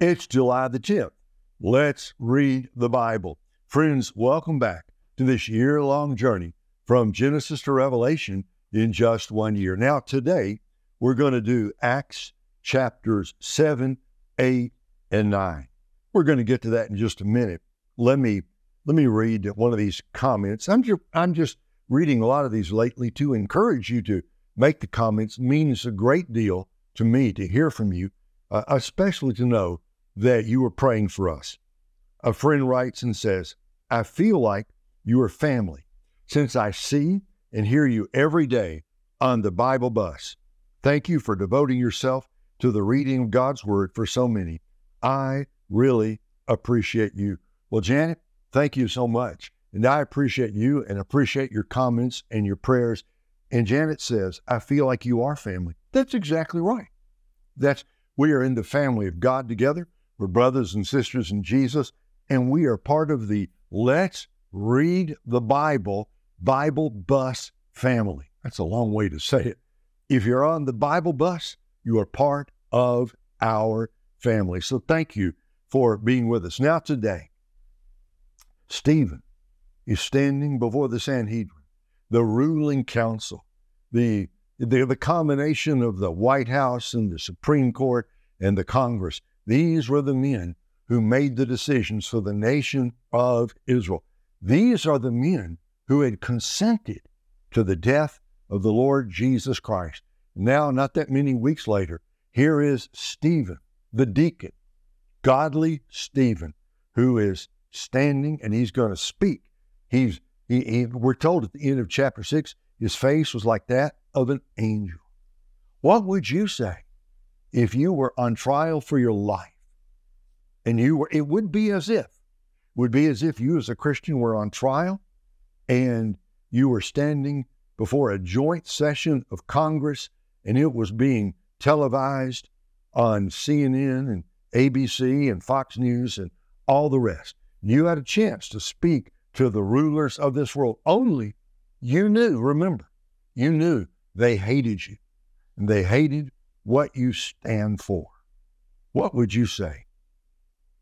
It's July the 10th. Let's read the Bible. Friends, welcome back to this year long journey from Genesis to Revelation in just one year. Now, today, we're going to do Acts chapters 7, 8, and 9. We're going to get to that in just a minute. Let me let me read one of these comments. I'm just, I'm just reading a lot of these lately to encourage you to make the comments. It means a great deal to me to hear from you, uh, especially to know that you are praying for us. A friend writes and says, I feel like you are family since I see and hear you every day on the Bible bus. Thank you for devoting yourself to the reading of God's Word for so many. I really appreciate you. Well, Janet, thank you so much. And I appreciate you and appreciate your comments and your prayers. And Janet says, I feel like you are family. That's exactly right. That's we are in the family of God together. We're brothers and sisters in Jesus, and we are part of the Let's Read the Bible Bible Bus family. That's a long way to say it. If you're on the Bible bus, you are part of our family. So thank you for being with us. Now, today, Stephen is standing before the Sanhedrin, the ruling council, the, the, the combination of the White House and the Supreme Court and the Congress. These were the men who made the decisions for the nation of Israel. These are the men who had consented to the death of the Lord Jesus Christ. Now, not that many weeks later, here is Stephen, the deacon, godly Stephen, who is standing and he's going to speak. He's he, he, we're told at the end of chapter six, his face was like that of an angel. What would you say if you were on trial for your life? And you were, it would be as if, would be as if you as a Christian were on trial and you were standing before a joint session of Congress and it was being televised on CNN and ABC and Fox News and all the rest. You had a chance to speak to the rulers of this world. Only you knew, remember, you knew they hated you and they hated what you stand for. What would you say?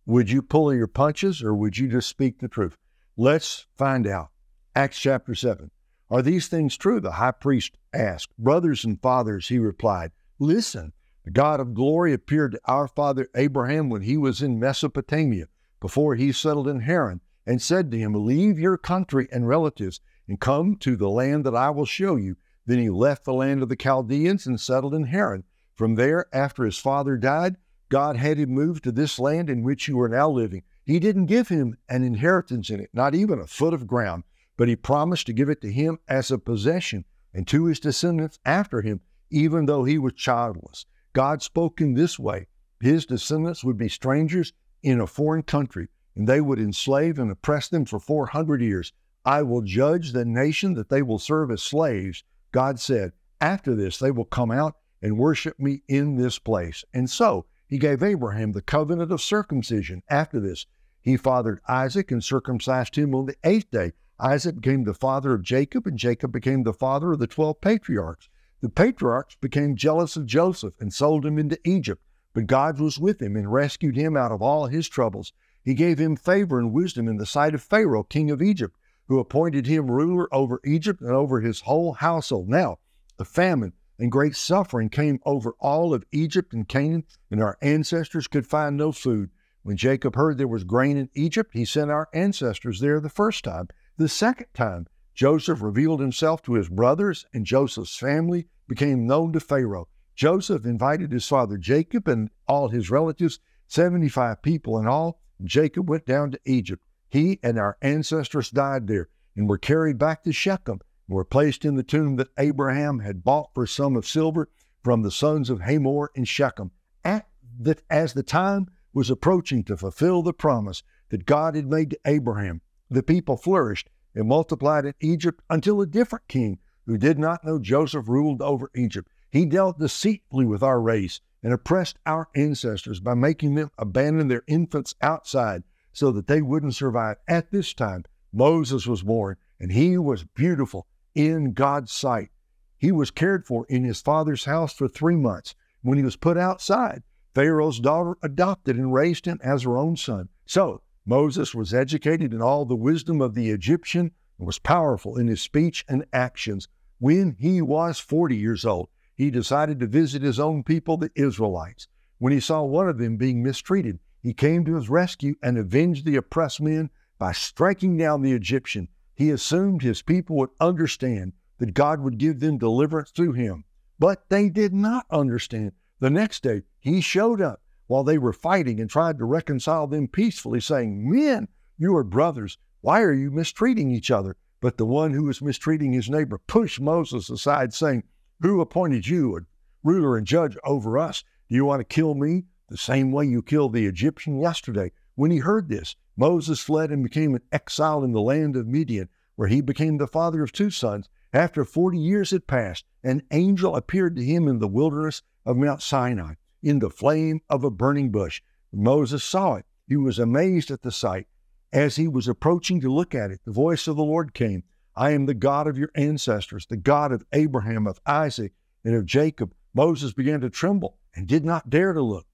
Would you pull your punches or would you just speak the truth? Let's find out. Acts chapter 7. Are these things true? The high priest asked. Brothers and fathers, he replied, Listen, the God of glory appeared to our father Abraham when he was in Mesopotamia, before he settled in Haran, and said to him, Leave your country and relatives and come to the land that I will show you. Then he left the land of the Chaldeans and settled in Haran. From there, after his father died, God had him move to this land in which you are now living. He didn't give him an inheritance in it, not even a foot of ground but he promised to give it to him as a possession and to his descendants after him, even though he was childless. God spoke in this way His descendants would be strangers in a foreign country, and they would enslave and oppress them for 400 years. I will judge the nation that they will serve as slaves. God said, After this, they will come out and worship me in this place. And so he gave Abraham the covenant of circumcision. After this, he fathered Isaac and circumcised him on the eighth day Isaac became the father of Jacob, and Jacob became the father of the 12 patriarchs. The patriarchs became jealous of Joseph and sold him into Egypt, but God was with him and rescued him out of all his troubles. He gave him favor and wisdom in the sight of Pharaoh, king of Egypt, who appointed him ruler over Egypt and over his whole household. Now, the famine and great suffering came over all of Egypt and Canaan, and our ancestors could find no food. When Jacob heard there was grain in Egypt, he sent our ancestors there the first time. The second time, Joseph revealed himself to his brothers, and Joseph's family became known to Pharaoh. Joseph invited his father Jacob and all his relatives, 75 people in all. Jacob went down to Egypt. He and our ancestors died there and were carried back to Shechem were placed in the tomb that Abraham had bought for a sum of silver from the sons of Hamor and Shechem. At the, as the time was approaching to fulfill the promise that God had made to Abraham, the people flourished and multiplied in Egypt until a different king who did not know Joseph ruled over Egypt. He dealt deceitfully with our race and oppressed our ancestors by making them abandon their infants outside so that they wouldn't survive. At this time, Moses was born, and he was beautiful in God's sight. He was cared for in his father's house for three months. When he was put outside, Pharaoh's daughter adopted and raised him as her own son. So Moses was educated in all the wisdom of the Egyptian and was powerful in his speech and actions. When he was 40 years old, he decided to visit his own people, the Israelites. When he saw one of them being mistreated, he came to his rescue and avenged the oppressed men by striking down the Egyptian. He assumed his people would understand that God would give them deliverance through him. But they did not understand. The next day, he showed up while they were fighting and tried to reconcile them peacefully, saying, Men, you are brothers. Why are you mistreating each other? But the one who was mistreating his neighbor pushed Moses aside, saying, Who appointed you a ruler and judge over us? Do you want to kill me the same way you killed the Egyptian yesterday? When he heard this, Moses fled and became an exile in the land of Midian, where he became the father of two sons. After 40 years had passed, an angel appeared to him in the wilderness of Mount Sinai in the flame of a burning bush. Moses saw it. He was amazed at the sight. As he was approaching to look at it, the voice of the Lord came I am the God of your ancestors, the God of Abraham, of Isaac, and of Jacob. Moses began to tremble and did not dare to look.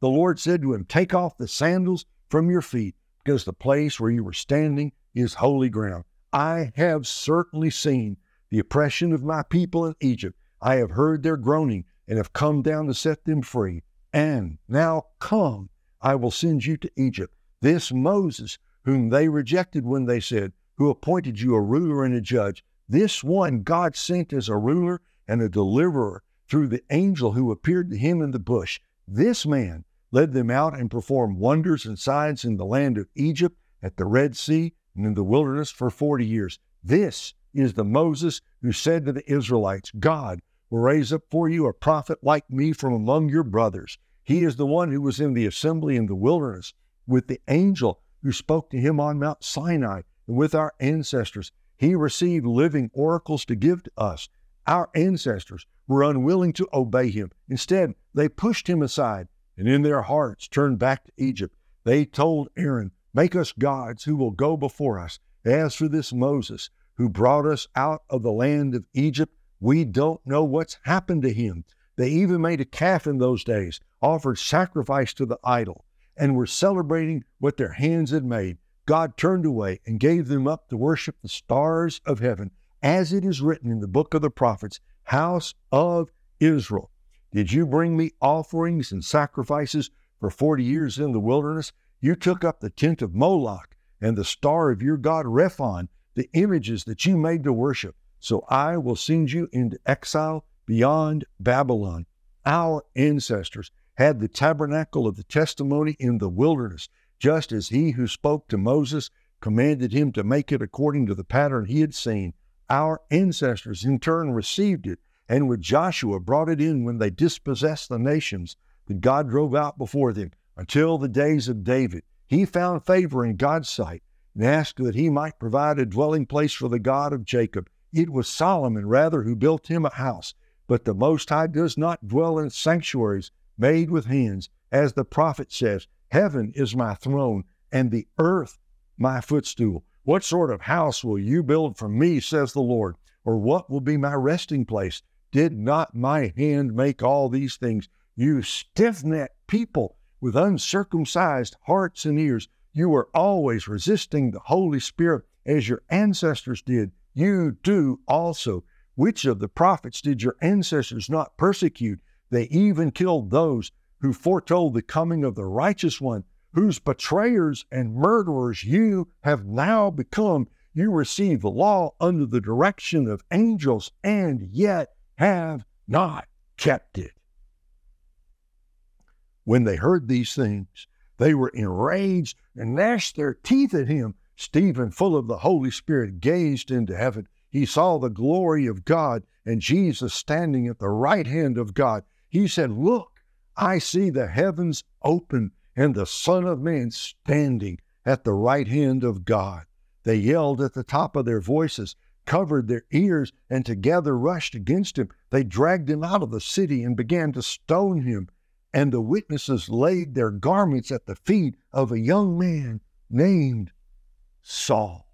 The Lord said to him, Take off the sandals from your feet, because the place where you were standing is holy ground. I have certainly seen the oppression of my people in Egypt. I have heard their groaning and have come down to set them free. And now come, I will send you to Egypt. This Moses, whom they rejected when they said, Who appointed you a ruler and a judge, this one God sent as a ruler and a deliverer through the angel who appeared to him in the bush. This man led them out and performed wonders and signs in the land of Egypt, at the Red Sea, and in the wilderness for forty years. This is the Moses who said to the Israelites, God will raise up for you a prophet like me from among your brothers. He is the one who was in the assembly in the wilderness with the angel who spoke to him on Mount Sinai and with our ancestors. He received living oracles to give to us. Our ancestors were unwilling to obey him. Instead, they pushed him aside and in their hearts turned back to Egypt. They told Aaron, Make us gods who will go before us. As for this Moses, who brought us out of the land of Egypt, we don't know what's happened to him. They even made a calf in those days, offered sacrifice to the idol, and were celebrating what their hands had made. God turned away and gave them up to worship the stars of heaven, as it is written in the book of the prophets, House of Israel. Did you bring me offerings and sacrifices for forty years in the wilderness? You took up the tent of Moloch and the star of your god Rephan, the images that you made to worship. So I will send you into exile beyond Babylon. Our ancestors had the tabernacle of the testimony in the wilderness, just as he who spoke to Moses commanded him to make it according to the pattern he had seen. Our ancestors in turn received it, and with Joshua brought it in when they dispossessed the nations that God drove out before them until the days of David. He found favor in God's sight and asked that he might provide a dwelling place for the God of Jacob. It was Solomon, rather, who built him a house. But the Most High does not dwell in sanctuaries made with hands. As the prophet says, Heaven is my throne, and the earth my footstool. What sort of house will you build for me, says the Lord? Or what will be my resting place? Did not my hand make all these things? You stiff necked people with uncircumcised hearts and ears, you are always resisting the Holy Spirit as your ancestors did you do also. Which of the prophets did your ancestors not persecute? They even killed those who foretold the coming of the righteous one, whose betrayers and murderers you have now become. You receive the law under the direction of angels and yet have not kept it. When they heard these things, they were enraged and gnashed their teeth at him. Stephen, full of the Holy Spirit, gazed into heaven. He saw the glory of God and Jesus standing at the right hand of God. He said, Look, I see the heavens open and the Son of Man standing at the right hand of God. They yelled at the top of their voices, covered their ears, and together rushed against him. They dragged him out of the city and began to stone him. And the witnesses laid their garments at the feet of a young man named Saul.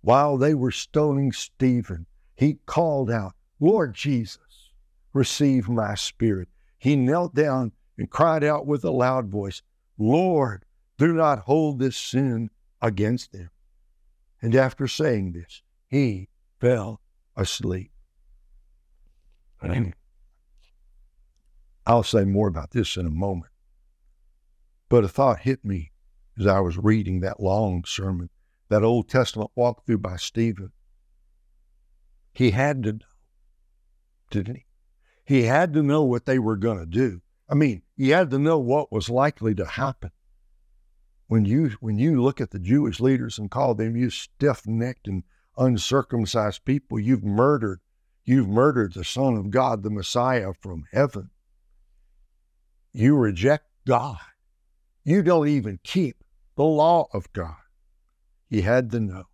While they were stoning Stephen, he called out, Lord Jesus, receive my spirit. he knelt down and cried out with a loud voice, Lord, do not hold this sin against them. And after saying this, he fell asleep. I'll say more about this in a moment. But a thought hit me as I was reading that long sermon, that Old Testament walkthrough by Stephen. He had to know, didn't he? He had to know what they were going to do. I mean, he had to know what was likely to happen. When you when you look at the Jewish leaders and call them you stiff-necked and uncircumcised people, you've murdered, you've murdered the Son of God, the Messiah from heaven. You reject God. You don't even keep the law of God. He had to know.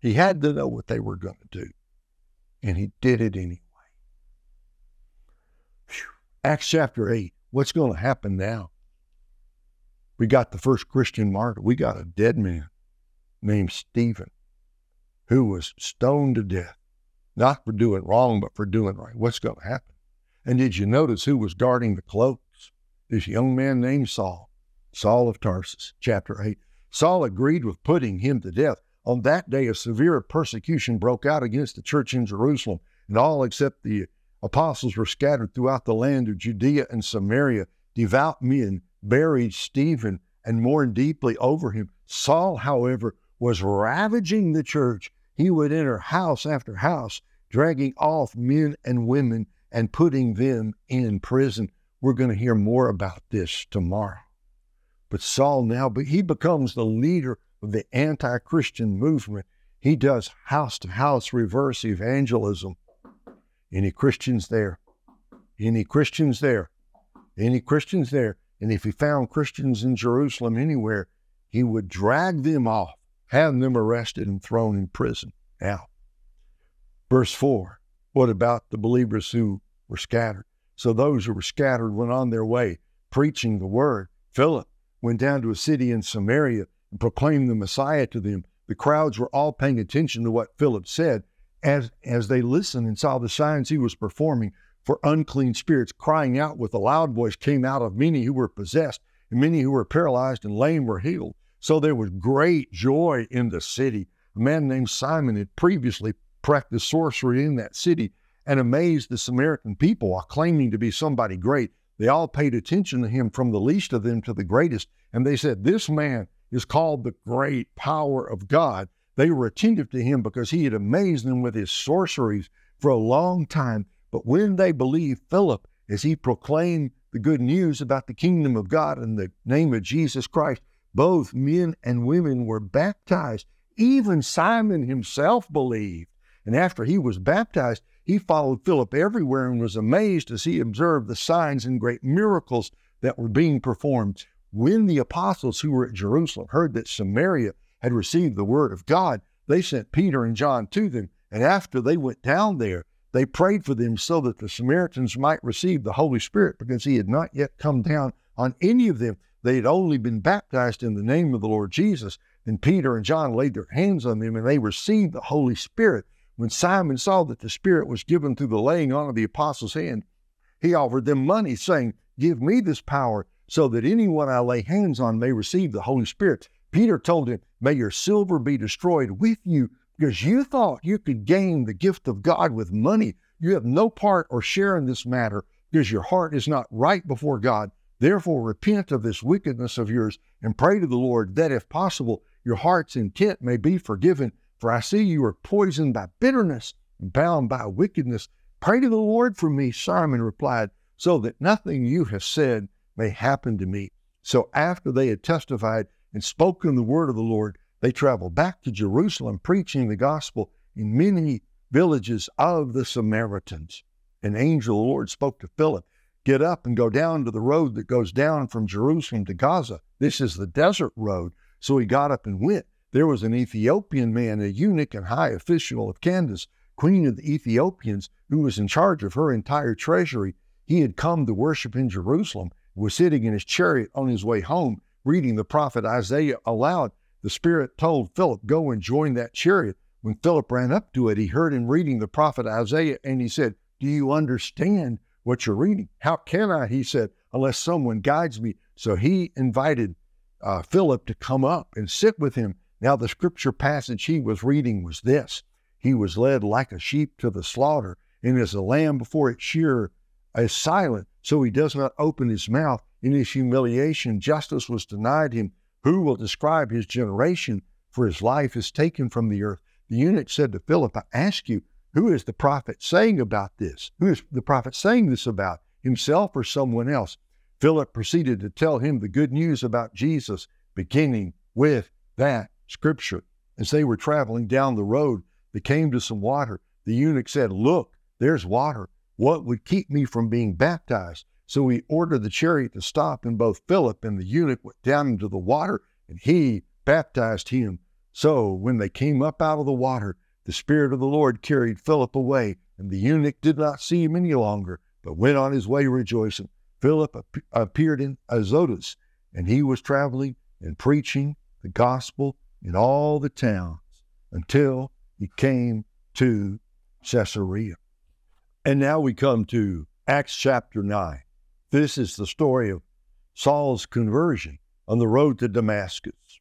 He had to know what they were going to do. And he did it anyway. Whew. Acts chapter 8. What's going to happen now? We got the first Christian martyr. We got a dead man named Stephen who was stoned to death, not for doing wrong, but for doing right. What's going to happen? And did you notice who was guarding the cloaks? This young man named Saul. Saul of Tarsus, chapter 8. Saul agreed with putting him to death. On that day, a severe persecution broke out against the church in Jerusalem, and all except the apostles were scattered throughout the land of Judea and Samaria. Devout men buried Stephen and mourned deeply over him. Saul, however, was ravaging the church. He would enter house after house, dragging off men and women and putting them in prison. We're going to hear more about this tomorrow. But Saul now, he becomes the leader of the anti Christian movement. He does house to house reverse evangelism. Any Christians there? Any Christians there? Any Christians there? And if he found Christians in Jerusalem anywhere, he would drag them off, have them arrested and thrown in prison. Now, verse 4 what about the believers who were scattered? So those who were scattered went on their way, preaching the word. Philip went down to a city in Samaria and proclaimed the Messiah to them. The crowds were all paying attention to what Philip said as, as they listened and saw the signs he was performing. For unclean spirits crying out with a loud voice came out of many who were possessed, and many who were paralyzed and lame were healed. So there was great joy in the city. A man named Simon had previously practiced sorcery in that city and amazed the Samaritan people while claiming to be somebody great. They all paid attention to him from the least of them to the greatest. And they said, This man is called the great power of God. They were attentive to him because he had amazed them with his sorceries for a long time. But when they believed Philip as he proclaimed the good news about the kingdom of God in the name of Jesus Christ, both men and women were baptized. Even Simon himself believed. And after he was baptized, he followed Philip everywhere and was amazed as he observed the signs and great miracles that were being performed. When the apostles who were at Jerusalem heard that Samaria had received the word of God, they sent Peter and John to them. And after they went down there, they prayed for them so that the Samaritans might receive the Holy Spirit because he had not yet come down on any of them. They had only been baptized in the name of the Lord Jesus. And Peter and John laid their hands on them and they received the Holy Spirit. When Simon saw that the Spirit was given through the laying on of the apostles' hand, he offered them money, saying, Give me this power, so that anyone I lay hands on may receive the Holy Spirit. Peter told him, May your silver be destroyed with you, because you thought you could gain the gift of God with money. You have no part or share in this matter, because your heart is not right before God. Therefore, repent of this wickedness of yours and pray to the Lord that, if possible, your heart's intent may be forgiven for I see you are poisoned by bitterness and bound by wickedness. Pray to the Lord for me, Simon replied, so that nothing you have said may happen to me. So after they had testified and spoken the word of the Lord, they traveled back to Jerusalem, preaching the gospel in many villages of the Samaritans. An angel of the Lord spoke to Philip, Get up and go down to the road that goes down from Jerusalem to Gaza. This is the desert road. So he got up and went. There was an Ethiopian man, a eunuch and high official of Candace, queen of the Ethiopians, who was in charge of her entire treasury. He had come to worship in Jerusalem, was sitting in his chariot on his way home, reading the prophet Isaiah aloud. The Spirit told Philip, Go and join that chariot. When Philip ran up to it, he heard him reading the prophet Isaiah, and he said, Do you understand what you're reading. How can I? He said, unless someone guides me. So he invited uh, Philip to come up and sit with him. Now, the scripture passage he was reading was this He was led like a sheep to the slaughter, and as a lamb before its shearer is silent, so he does not open his mouth. In his humiliation, justice was denied him. Who will describe his generation? For his life is taken from the earth. The eunuch said to Philip, I ask you, who is the prophet saying about this? Who is the prophet saying this about? Himself or someone else? Philip proceeded to tell him the good news about Jesus, beginning with that scripture. As they were traveling down the road, they came to some water. The eunuch said, Look, there's water. What would keep me from being baptized? So he ordered the chariot to stop, and both Philip and the eunuch went down into the water, and he baptized him. So when they came up out of the water, the Spirit of the Lord carried Philip away, and the eunuch did not see him any longer, but went on his way rejoicing. Philip ap- appeared in Azotus, and he was traveling and preaching the gospel in all the towns until he came to Caesarea. And now we come to Acts chapter 9. This is the story of Saul's conversion on the road to Damascus.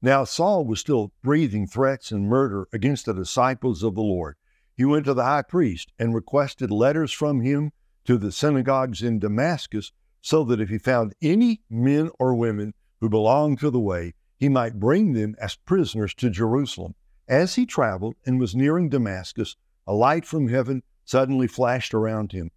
Now, Saul was still breathing threats and murder against the disciples of the Lord. He went to the high priest and requested letters from him to the synagogues in Damascus so that if he found any men or women who belonged to the way, he might bring them as prisoners to Jerusalem. As he traveled and was nearing Damascus, a light from heaven suddenly flashed around him.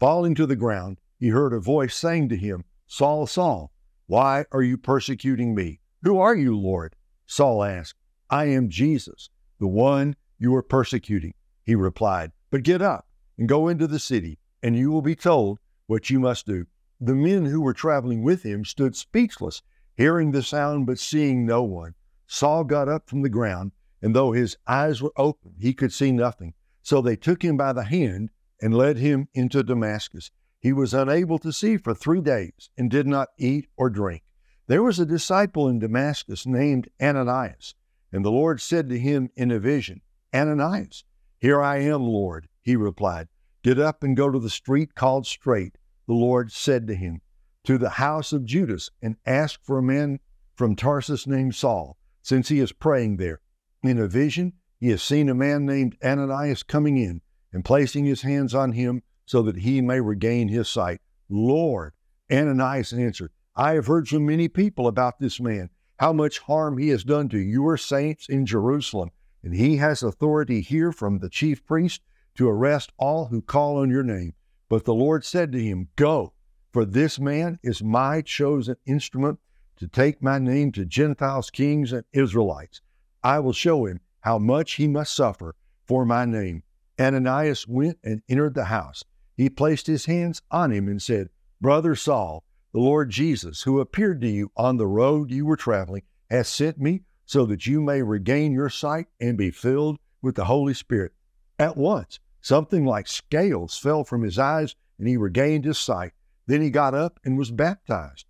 Falling to the ground, he heard a voice saying to him, Saul, Saul, why are you persecuting me? Who are you, Lord? Saul asked. I am Jesus, the one you are persecuting. He replied, But get up and go into the city, and you will be told what you must do. The men who were traveling with him stood speechless, hearing the sound but seeing no one. Saul got up from the ground, and though his eyes were open, he could see nothing. So they took him by the hand and led him into Damascus. He was unable to see for three days and did not eat or drink. There was a disciple in Damascus named Ananias, and the Lord said to him in a vision, Ananias, here I am, Lord. He replied, Get up and go to the street called Straight. The Lord said to him, To the house of Judas, and ask for a man from Tarsus named Saul, since he is praying there. In a vision, he has seen a man named Ananias coming in and placing his hands on him so that he may regain his sight. Lord, Ananias answered, I have heard from many people about this man, how much harm he has done to your saints in Jerusalem, and he has authority here from the chief priest to arrest all who call on your name. But the Lord said to him, Go, for this man is my chosen instrument to take my name to Gentiles, kings, and Israelites. I will show him how much he must suffer for my name. Ananias went and entered the house. He placed his hands on him and said, Brother Saul, the Lord Jesus, who appeared to you on the road you were traveling, has sent me so that you may regain your sight and be filled with the Holy Spirit. At once, something like scales fell from his eyes, and he regained his sight. Then he got up and was baptized.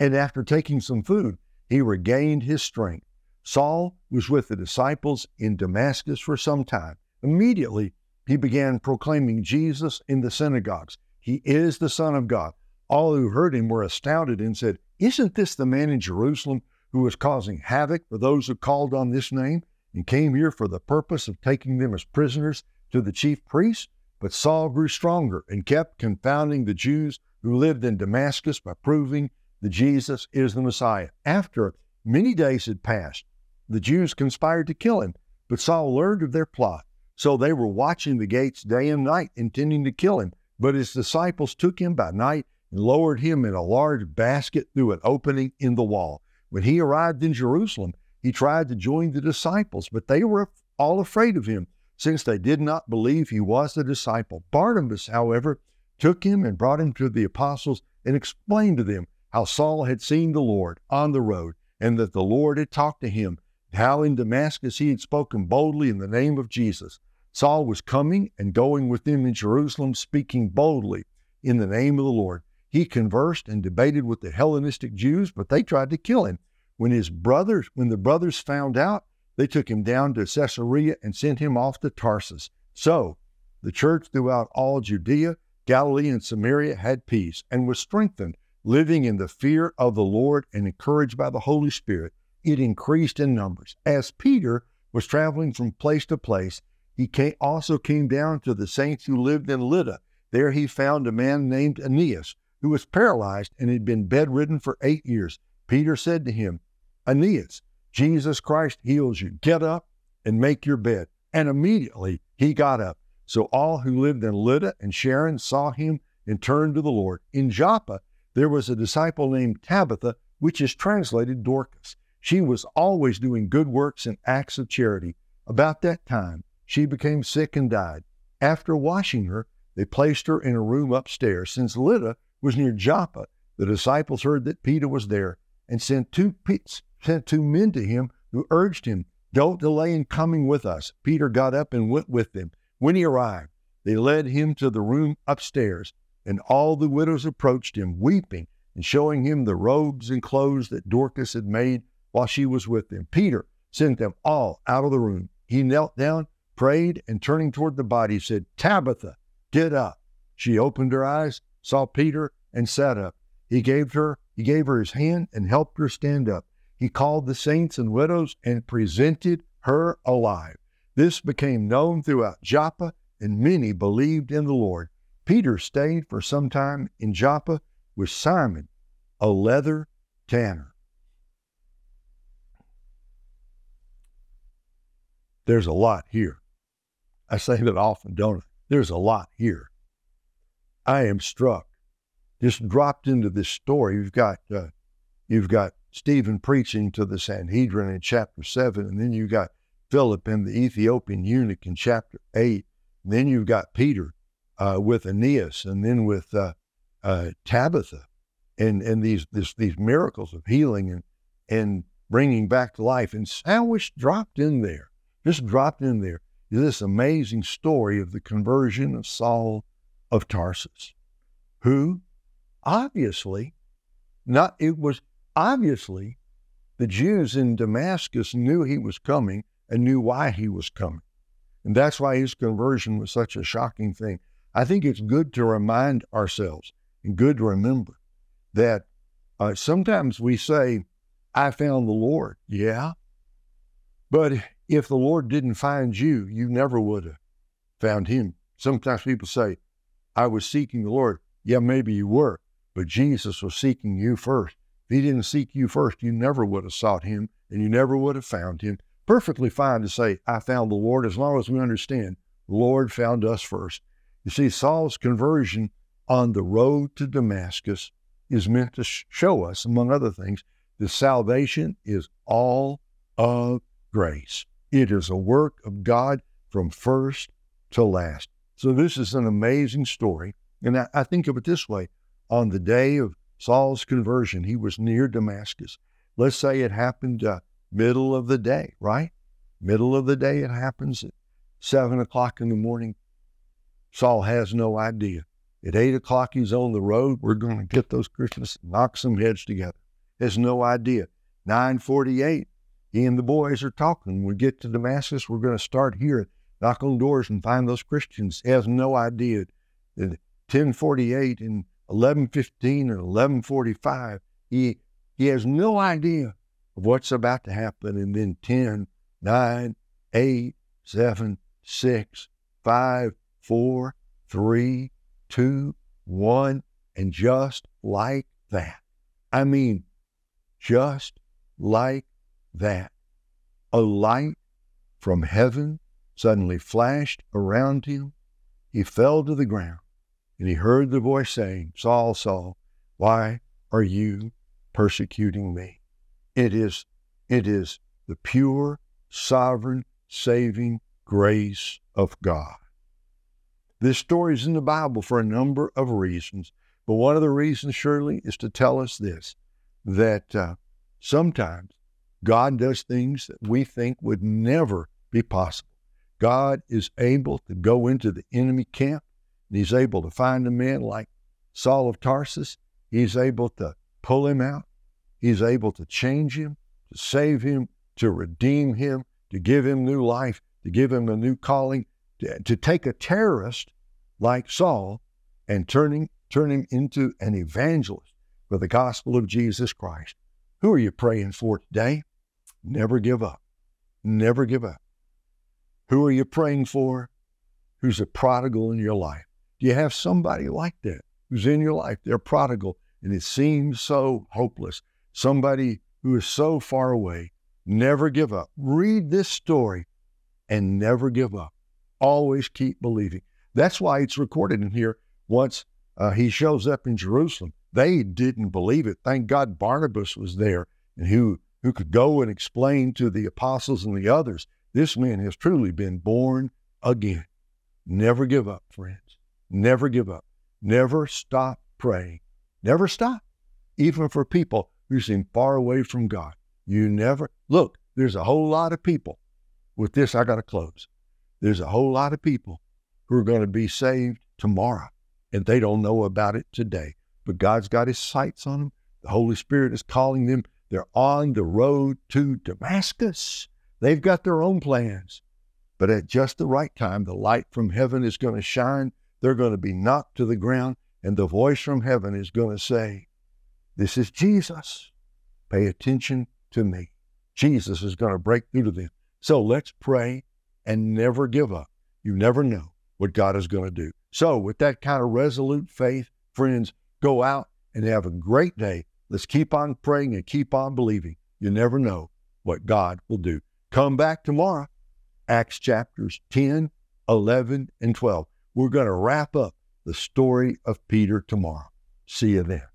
And after taking some food, he regained his strength. Saul was with the disciples in Damascus for some time. Immediately, he began proclaiming Jesus in the synagogues. He is the Son of God. All who heard him were astounded and said, Isn't this the man in Jerusalem who was causing havoc for those who called on this name and came here for the purpose of taking them as prisoners to the chief priests? But Saul grew stronger and kept confounding the Jews who lived in Damascus by proving that Jesus is the Messiah. After many days had passed, the Jews conspired to kill him, but Saul learned of their plot. So they were watching the gates day and night, intending to kill him. But his disciples took him by night and lowered him in a large basket through an opening in the wall. When he arrived in Jerusalem, he tried to join the disciples, but they were all afraid of him, since they did not believe he was the disciple. Barnabas, however, took him and brought him to the apostles and explained to them how Saul had seen the Lord on the road and that the Lord had talked to him, how in Damascus he had spoken boldly in the name of Jesus. Saul was coming and going with them in Jerusalem, speaking boldly in the name of the Lord. He conversed and debated with the Hellenistic Jews, but they tried to kill him. When his brothers, when the brothers found out, they took him down to Caesarea and sent him off to Tarsus. So the church throughout all Judea, Galilee and Samaria had peace and was strengthened, living in the fear of the Lord and encouraged by the Holy Spirit. It increased in numbers. As Peter was traveling from place to place, he came, also came down to the saints who lived in Lydda. There he found a man named Aeneas, who was paralyzed and had been bedridden for eight years. Peter said to him, Aeneas, Jesus Christ heals you. Get up and make your bed. And immediately he got up. So all who lived in Lydda and Sharon saw him and turned to the Lord. In Joppa, there was a disciple named Tabitha, which is translated Dorcas. She was always doing good works and acts of charity. About that time, she became sick and died. After washing her, they placed her in a room upstairs. Since Lydda was near Joppa, the disciples heard that Peter was there and sent two, sent two men to him who urged him, Don't delay in coming with us. Peter got up and went with them. When he arrived, they led him to the room upstairs, and all the widows approached him, weeping and showing him the robes and clothes that Dorcas had made while she was with them. Peter sent them all out of the room. He knelt down, prayed, and turning toward the body, said, Tabitha, get up. She opened her eyes, saw Peter, and sat up. He gave her, he gave her his hand and helped her stand up. He called the saints and widows and presented her alive. This became known throughout Joppa, and many believed in the Lord. Peter stayed for some time in Joppa with Simon, a leather tanner. There's a lot here. I say that often, don't I? There's a lot here. I am struck. Just dropped into this story. You've got uh, you've got Stephen preaching to the Sanhedrin in chapter seven, and then you have got Philip and the Ethiopian eunuch in chapter 8. And then you've got Peter uh, with Aeneas and then with uh, uh, Tabitha and, and these, this, these miracles of healing and, and bringing back to life. And sandwiched, dropped in there, just dropped in there, is this amazing story of the conversion of Saul of Tarsus, who obviously, not, it was obviously the Jews in Damascus knew he was coming and knew why he was coming. And that's why his conversion was such a shocking thing. I think it's good to remind ourselves and good to remember that uh, sometimes we say, I found the Lord. Yeah. But if the Lord didn't find you, you never would have found him. Sometimes people say, I was seeking the Lord. Yeah, maybe you were, but Jesus was seeking you first. If he didn't seek you first, you never would have sought him and you never would have found him perfectly fine to say, I found the Lord, as long as we understand the Lord found us first. You see, Saul's conversion on the road to Damascus is meant to show us, among other things, that salvation is all of grace. It is a work of God from first to last. So, this is an amazing story. And I, I think of it this way on the day of Saul's conversion, he was near Damascus. Let's say it happened uh, middle of the day, right? Middle of the day, it happens at seven o'clock in the morning. Saul has no idea. At eight o'clock, he's on the road. We're going to get those Christians, knock some heads together. Has no idea. 948, he and the boys are talking. We get to Damascus, we're going to start here, knock on doors and find those Christians. He has no idea. At 1048 and 1115 and 1145, he, he has no idea of what's about to happen. And then 10, 9, 8, 7, 6, 5, 4, 3, 2, 1. And just like that. I mean, just like that. A light from heaven suddenly flashed around him. He fell to the ground and he heard the voice saying, Saul, Saul, why are you persecuting me? It is, it is the pure, sovereign, saving grace of God. This story is in the Bible for a number of reasons, but one of the reasons, surely, is to tell us this that uh, sometimes God does things that we think would never be possible. God is able to go into the enemy camp, and He's able to find a man like Saul of Tarsus. He's able to pull him out. He's able to change him, to save him, to redeem him, to give him new life, to give him a new calling, to, to take a terrorist like Saul and turning, turn him into an evangelist for the gospel of Jesus Christ. Who are you praying for today? Never give up. Never give up. Who are you praying for? Who's a prodigal in your life? Do you have somebody like that who's in your life? They're prodigal and it seems so hopeless. Somebody who is so far away. Never give up. Read this story and never give up. Always keep believing. That's why it's recorded in here. Once uh, he shows up in Jerusalem, they didn't believe it. Thank God Barnabas was there and who, who could go and explain to the apostles and the others this man has truly been born again. Never give up, friends. Never give up. Never stop praying. Never stop, even for people who seem far away from God. You never look, there's a whole lot of people. With this, I got to close. There's a whole lot of people who are going to be saved tomorrow, and they don't know about it today. But God's got his sights on them. The Holy Spirit is calling them. They're on the road to Damascus. They've got their own plans. But at just the right time, the light from heaven is going to shine. They're going to be knocked to the ground, and the voice from heaven is going to say, This is Jesus. Pay attention to me. Jesus is going to break through to them. So let's pray and never give up. You never know what God is going to do. So, with that kind of resolute faith, friends, go out and have a great day. Let's keep on praying and keep on believing. You never know what God will do. Come back tomorrow, Acts chapters 10, 11, and 12. We're going to wrap up the story of Peter tomorrow. See you then.